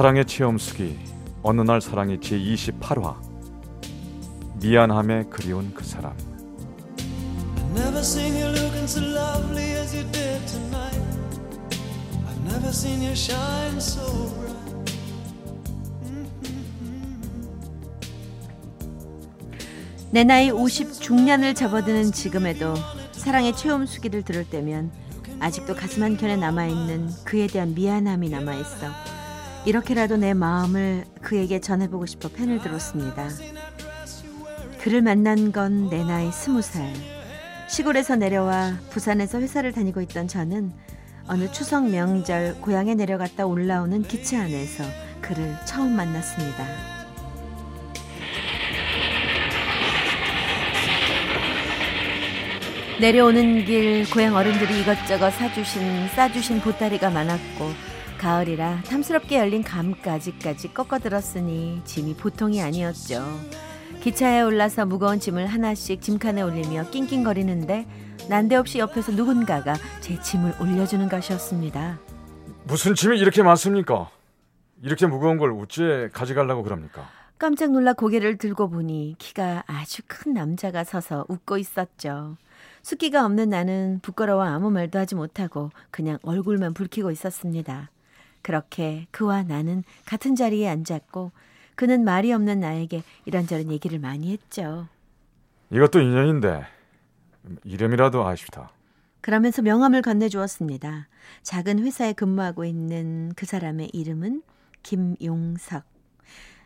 사랑의 체험수기 어느 날 사랑이 제28화 미안함에 그리운 그 사람 Never seen you looking so lovely as you did tonight. I've never seen you shine so bright. 내 나이 50 중년을 접어드는 지금에도 사랑의 체험 수기를 들을 때면 아직도 가슴 한켠에 남아있는 그에 대한 미안함이 남아있어 이렇게라도 내 마음을 그에게 전해보고 싶어 펜을 들었습니다. 그를 만난 건 내 나이 스무 살. 시골에서 내려와 부산에서 회사를 다니고 있던 저는 어느 추석 명절 고향에 내려갔다 올라오는 기차 안에서 그를 처음 만났습니다. 내려오는 길 고향 어른들이 이것저것 사주신 싸주신 보따리가 많았고 가을이라 탐스럽게 열린 감까지까지 꺾어들었으니 짐이 보통이 아니었죠. 기차에 올라서 무거운 짐을 하나씩 짐칸에 올리며 낑낑거리는데 난데없이 옆에서 누군가가 제 짐을 올려주는 것이었습니다. 무슨 짐이 이렇게 많습니까? 이렇게 무거운 걸 우찌에 가져가려고 그럽니까? 깜짝 놀라 고개를 들고 보니 키가 아주 큰 남자가 서서 웃고 있었죠. 숫기가 없는 나는 부끄러워 아무 말도 하지 못하고 그냥 얼굴만 붉히고 있었습니다. 그렇게 그와 나는 같은 자리에 앉았고 그는 말이 없는 나에게 이런저런 얘기를 많이 했죠. 이것도 인연인데 이름이라도 아십시다. 그러면서 명함을 건네주었습니다. 작은 회사에 근무하고 있는 그 사람의 이름은 김용석.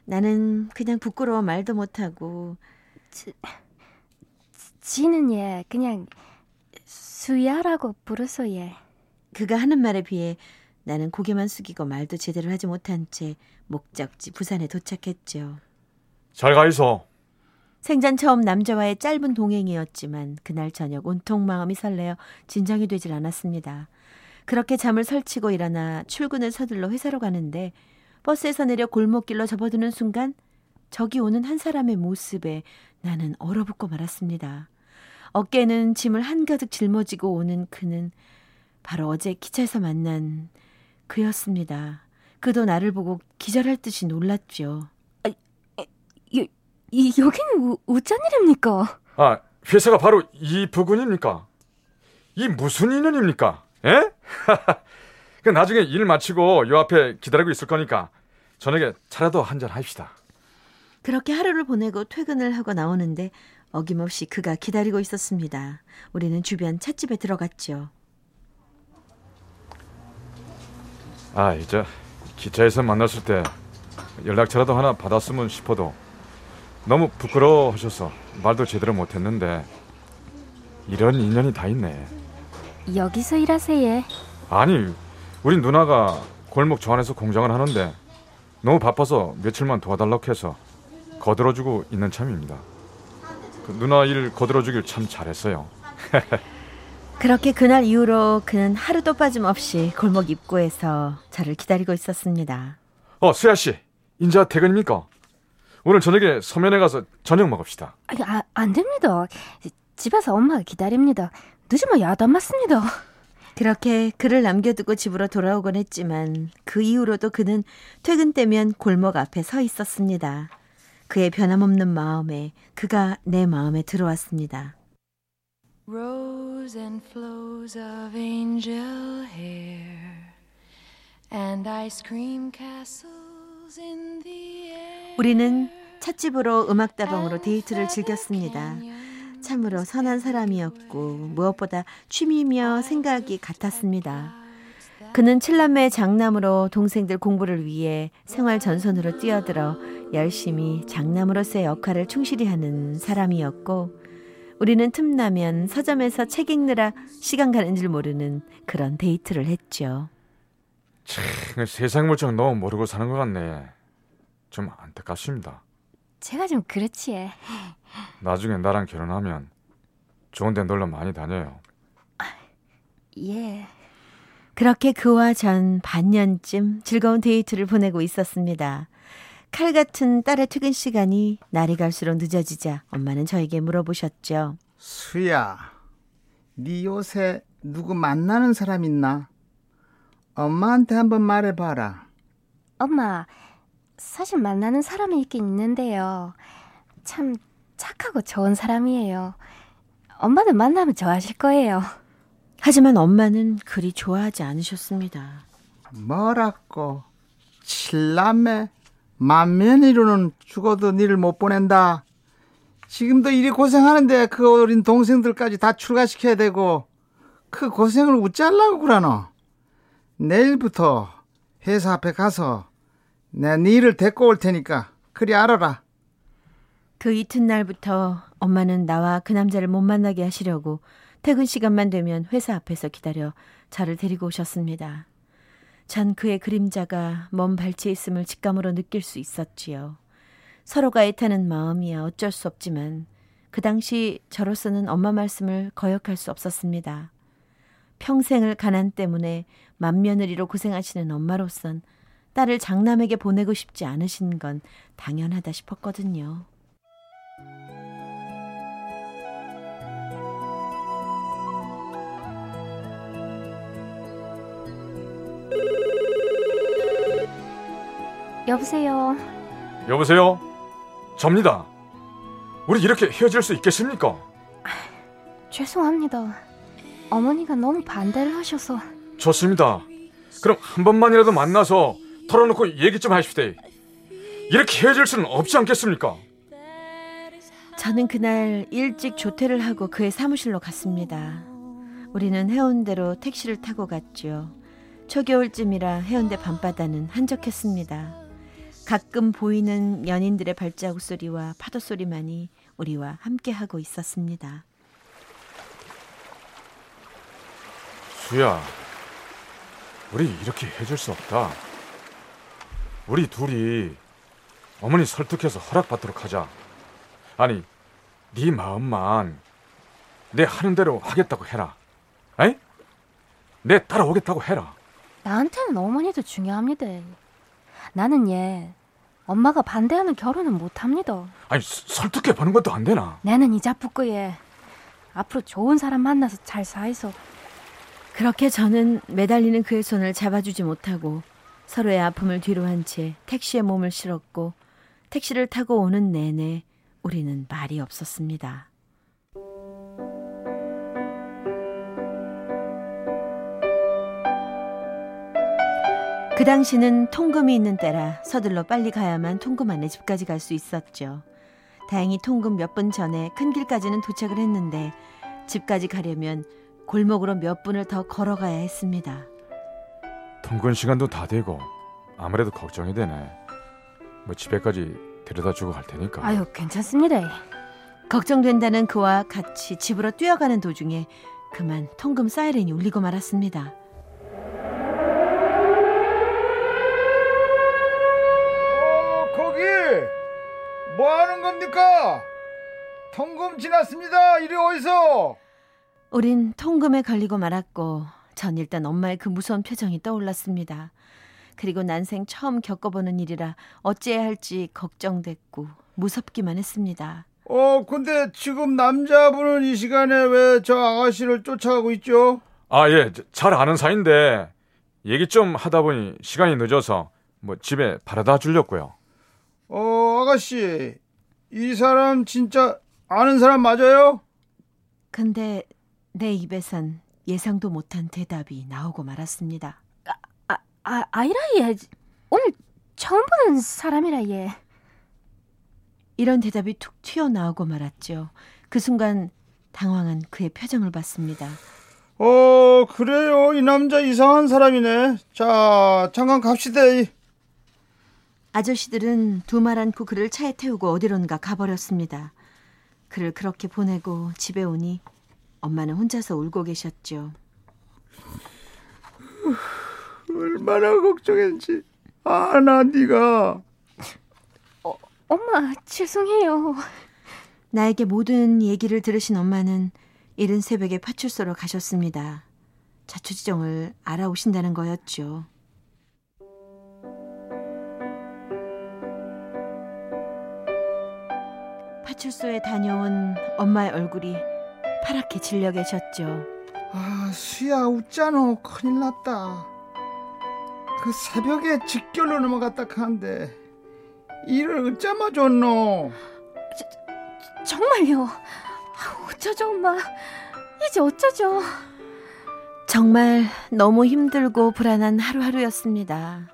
나는 그냥 부끄러워 말도 못하고 지는 얘 그냥 수야라고 부르소 얘. 그가 하는 말에 비해 나는 고개만 숙이고 말도 제대로 하지 못한 채 목적지 부산에 도착했죠. 잘 가이소. 생전 처음 남자와의 짧은 동행이었지만 그날 저녁 온통 마음이 설레어 진정이 되질 않았습니다. 그렇게 잠을 설치고 일어나 출근을 서둘러 회사로 가는데 버스에서 내려 골목길로 접어드는 순간 저기 오는 한 사람의 모습에 나는 얼어붙고 말았습니다. 어깨는 짐을 한가득 짊어지고 오는 그는 바로 어제 기차에서 만난 그였습니다. 그도 나를 보고 기절할 듯이 놀랐죠. 여, 이, 여기는 우, 우짠 일입니까? 아, 회사가 바로 이 부근입니까? 이 무슨 인연입니까? 에? 그 나중에 일 마치고 요 앞에 기다리고 있을 거니까 저녁에 차라도 한잔 합시다. 그렇게 하루를 보내고 퇴근을 하고 나오는데 어김없이 그가 기다리고 있었습니다. 우리는 주변 찻집에 들어갔죠. 아, 이제 기차에서 만났을 때 연락처라도 하나 받았으면 싶어도 너무 부끄러워하셔서 말도 제대로 못했는데 이런 인연이 다 있네. 여기서 일하세요. 아니, 우리 누나가 골목 저 안에서 공장을 하는데 너무 바빠서 며칠만 도와달라고 해서 거들어주고 있는 참입니다. 그 누나 일 거들어주길 참 잘했어요. 그렇게 그날 이후로 그는 하루도 빠짐없이 골목 입구에서 저를 기다리고 있었습니다. 어, 수야 씨, 인자 퇴근입니까? 오늘 저녁에 서면에 가서 저녁 먹읍시다. 아, 아, 안 됩니다. 집에서 엄마가 기다립니다. 늦으면 야단 맞습니다. 그렇게 그를 남겨두고 집으로 돌아오곤 했지만 그 이후로도 그는 퇴근 때면 골목 앞에 서 있었습니다. 그의 변함없는 마음에 그가 내 마음에 들어왔습니다. Rows and flows of angel hair and ice cream castles in the air. 우리는 찻집으로 음악다방으로 데이트를 즐겼습니다. 참으로 선한 사람이었고 무엇보다 취미며 생각이 같았습니다. 그는 칠남매 장남으로 동생들 공부를 위해 생활 전선으로 뛰어들어 열심히 장남으로서의 역할을 충실히 하는 사람이었고 우리는 틈나면 서점에서 책 읽느라 시간 가는 줄 모르는 그런 데이트를 했죠. 참, 세상 물정 너무 모르고 사는 것 같네. 좀 안타깝습니다. 제가 좀 그렇지. 나중에 나랑 결혼하면 좋은 데 놀러 많이 다녀요. 예. 그렇게 그와 전 반년쯤 즐거운 데이트를 보내고 있었습니다. 칼 같은 딸의 퇴근 시간이 날이 갈수록 늦어지자 엄마는 저에게 물어보셨죠. 수야, 네 요새 누구 만나는 사람 있나? 엄마한테 한번 말해봐라. 엄마, 사실 만나는 사람이 있긴 있는데요. 참 착하고 좋은 사람이에요. 엄마도 만나면 좋아하실 거예요. 하지만 엄마는 그리 좋아하지 않으셨습니다. 뭐라고? 칠남매 만면이로는 죽어도 니를 못 보낸다. 지금도 이리 고생하는데 그 어린 동생들까지 다 출가시켜야 되고 그 고생을 어찌하려고 그러노? 내일부터 회사 앞에 가서 내 니를 데리고 올 테니까 그리 알아라. 그 이튿날부터 엄마는 나와 그 남자를 못 만나게 하시려고 퇴근 시간만 되면 회사 앞에서 기다려 저를 데리고 오셨습니다. 전 그의 그림자가 먼 발치에 있음을 직감으로 느낄 수 있었지요. 서로가 애타는 마음이야 어쩔 수 없지만 그 당시 저로서는 엄마 말씀을 거역할 수 없었습니다. 평생을 가난 때문에 맏며느리로 고생하시는 엄마로선 딸을 장남에게 보내고 싶지 않으신 건 당연하다 싶었거든요. 여보세요. 여보세요? 접니다. 우리 이렇게 헤어질 수 있겠습니까? 죄송합니다. 어머니가 너무 반대를 하셔서 좋습니다. 그럼 한 번만이라도 만나서 털어놓고 얘기 좀 하십시오. 이렇게 헤어질 수는 없지 않겠습니까? 저는 그날 일찍 조퇴를 하고 그의 사무실로 갔습니다. 우리는 해운대로 택시를 타고 갔죠. 초겨울쯤이라 해운대 밤바다는 한적했습니다. 가끔 보이는 연인들의 발자국 소리와 파도 소리만이 우리와 함께하고 있었습니다. 수야, 우리 이렇게 해줄 수 없다. 우리 둘이 어머니 설득해서 허락받도록 하자. 아니, 네 마음만 내 하는 대로 하겠다고 해라. 아이? 내 따라오겠다고 해라. 나한테는 어머니도 중요합니다. 나는 얘 엄마가 반대하는 결혼은 못합니다. 아니, 서- 설득해 보는 것도 안 되나? 나는 이자 붙고 얘 앞으로 좋은 사람 만나서 잘 사이소. 그렇게 저는 매달리는 그의 손을 잡아주지 못하고 서로의 아픔을 뒤로 한 채 택시에 몸을 실었고 택시를 타고 오는 내내 우리는 말이 없었습니다. 그 당시는 통금이 있는 때라 서둘러 빨리 가야만 통금 안에 집까지 갈 수 있었죠. 다행히 통금 몇 분 전에 큰 길까지는 도착을 했는데 집까지 가려면 골목으로 몇 분을 더 걸어가야 했습니다. 통근 시간도 다 되고 아무래도 걱정이 되네. 뭐 집에까지 데려다 주고 갈 테니까. 아유 괜찮습니다. 걱정된다는 그와 같이 집으로 뛰어가는 도중에 그만 통금 사이렌이 울리고 말았습니다. 뭐 하는 겁니까? 통금 지났습니다. 이리 어디서? 우린 통금에 걸리고 말았고 전 일단 엄마의 그 무서운 표정이 떠올랐습니다. 그리고 난생 처음 겪어보는 일이라 어찌해야 할지 걱정됐고 무섭기만 했습니다. 어, 근데 지금 남자분은 이 시간에 왜 저 아가씨를 쫓아가고 있죠? 아, 예, 저- 잘 아는 사이인데 얘기 좀 하다 보니 시간이 늦어서 뭐 집에 바라다 주려고요. 어, 아가씨, 이 사람 진짜 아는 사람 맞아요? 근데 내 입에선 예상도 못한 대답이 나오고 말았습니다. 아, 아 아이라 얘 오늘 처음 보는 사람이라 얘. 이런 대답이 툭 튀어나오고 말았죠. 그 순간 당황한 그의 표정을 봤습니다. 어, 그래요. 이 남자 이상한 사람이네. 자, 잠깐 갑시다. 이. 아저씨들은 두말 않고 그를 차에 태우고 어디론가 가버렸습니다. 그를 그렇게 보내고 집에 오니 엄마는 혼자서 울고 계셨죠. 얼마나 걱정했지. 아, 나 네가 엄마, 죄송해요. 나에게 모든 얘기를 들으신 엄마는 이른 새벽에 파출소로 가셨습니다. 자초지종을 알아오신다는 거였죠. 파출소에 다녀온 엄마의 얼굴이 파랗게 질려 계셨죠. 아, 수야 웃잖아. 큰일 났다. 그 새벽에 직결로 넘어갔다 하는데 일을 어쩌마 줬노? 정말요. 아, 어쩌죠, 엄마. 이제 어쩌죠. 정말 너무 힘들고 불안한 하루하루였습니다.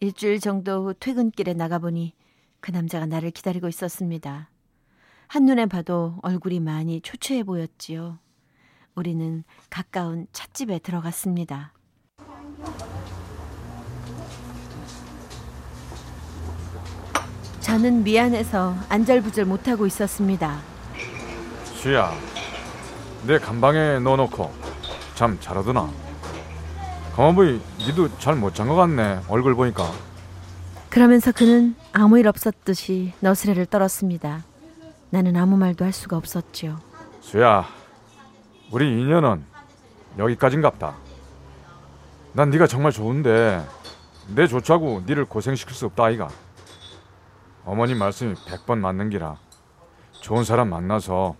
일주일 정도 후 퇴근길에 나가보니 그 남자가 나를 기다리고 있었습니다. 한눈에 봐도 얼굴이 많이 초췌해 보였지요. 우리는 가까운 찻집에 들어갔습니다. 저는 미안해서 안절부절 못하고 있었습니다. 수야, 내 간방에 넣어놓고 잠 잘하더나. 가만보이 니도 잘 못 잔 것 같네. 얼굴 보니까. 그러면서 그는 아무 일 없었듯이 너스레를 떨었습니다. 나는 아무 말도 할 수가 없었죠. 수야, 우리 인연은 여기까진갑다. 난 네가 정말 좋은데 내 좋자고 니를 고생시킬 수 없다 아이가. 어머님 말씀이 백 번 맞는 기라. 좋은 사람 만나서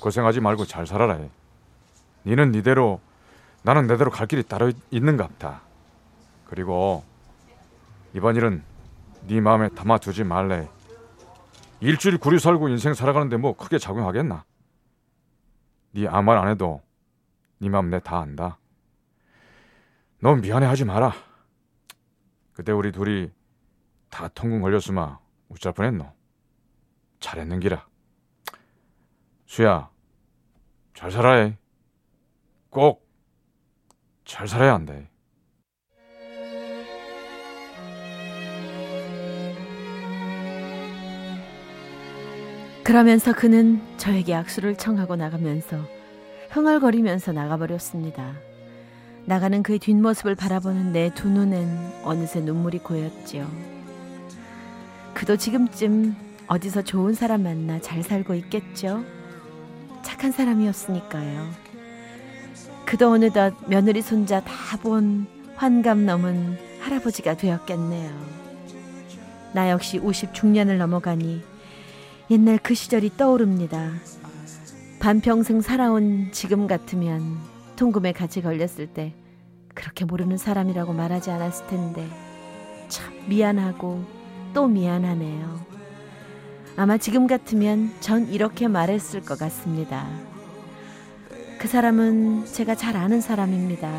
고생하지 말고 잘 살아라. 해. 니는 니대로 나는 내대로 갈 길이 따로 있는갑다. 그리고 이번 일은 네 마음에 담아두지 말래. 일주일 구리 살고 인생 살아가는데 뭐 크게 작용하겠나? 네 아무 말 안 해도 네 마음 내 다 안다. 넌 미안해하지 마라. 그때 우리 둘이 다 통금 걸렸으마 어쩔 뻔했노. 잘했는 기라. 수야, 잘 살아야. 꼭잘 살아야 한다. 그러면서 그는 저에게 악수를 청하고 나가면서 흥얼거리면서 나가버렸습니다. 나가는 그의 뒷모습을 바라보는 내 두 눈엔 어느새 눈물이 고였지요. 그도 지금쯤 어디서 좋은 사람 만나 잘 살고 있겠죠? 착한 사람이었으니까요. 그도 어느덧 며느리 손자 다 본 환감 넘은 할아버지가 되었겠네요. 나 역시 50 중년을 넘어가니 옛날 그 시절이 떠오릅니다. 반평생 살아온 지금 같으면 통금에 같이 걸렸을 때 그렇게 모르는 사람이라고 말하지 않았을 텐데 참 미안하고 또 미안하네요. 아마 지금 같으면 전 이렇게 말했을 것 같습니다. 그 사람은 제가 잘 아는 사람입니다.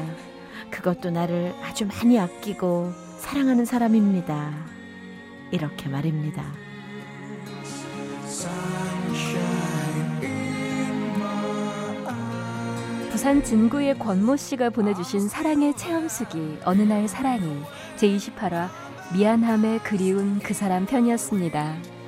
그것도 나를 아주 많이 아끼고 사랑하는 사람입니다. 이렇게 말입니다. 부산 진구의 권모 씨가 보내주신 사랑의 체험수기 어느 날 사랑이 제28화 미안함에 그리운 그 사람 편이었습니다.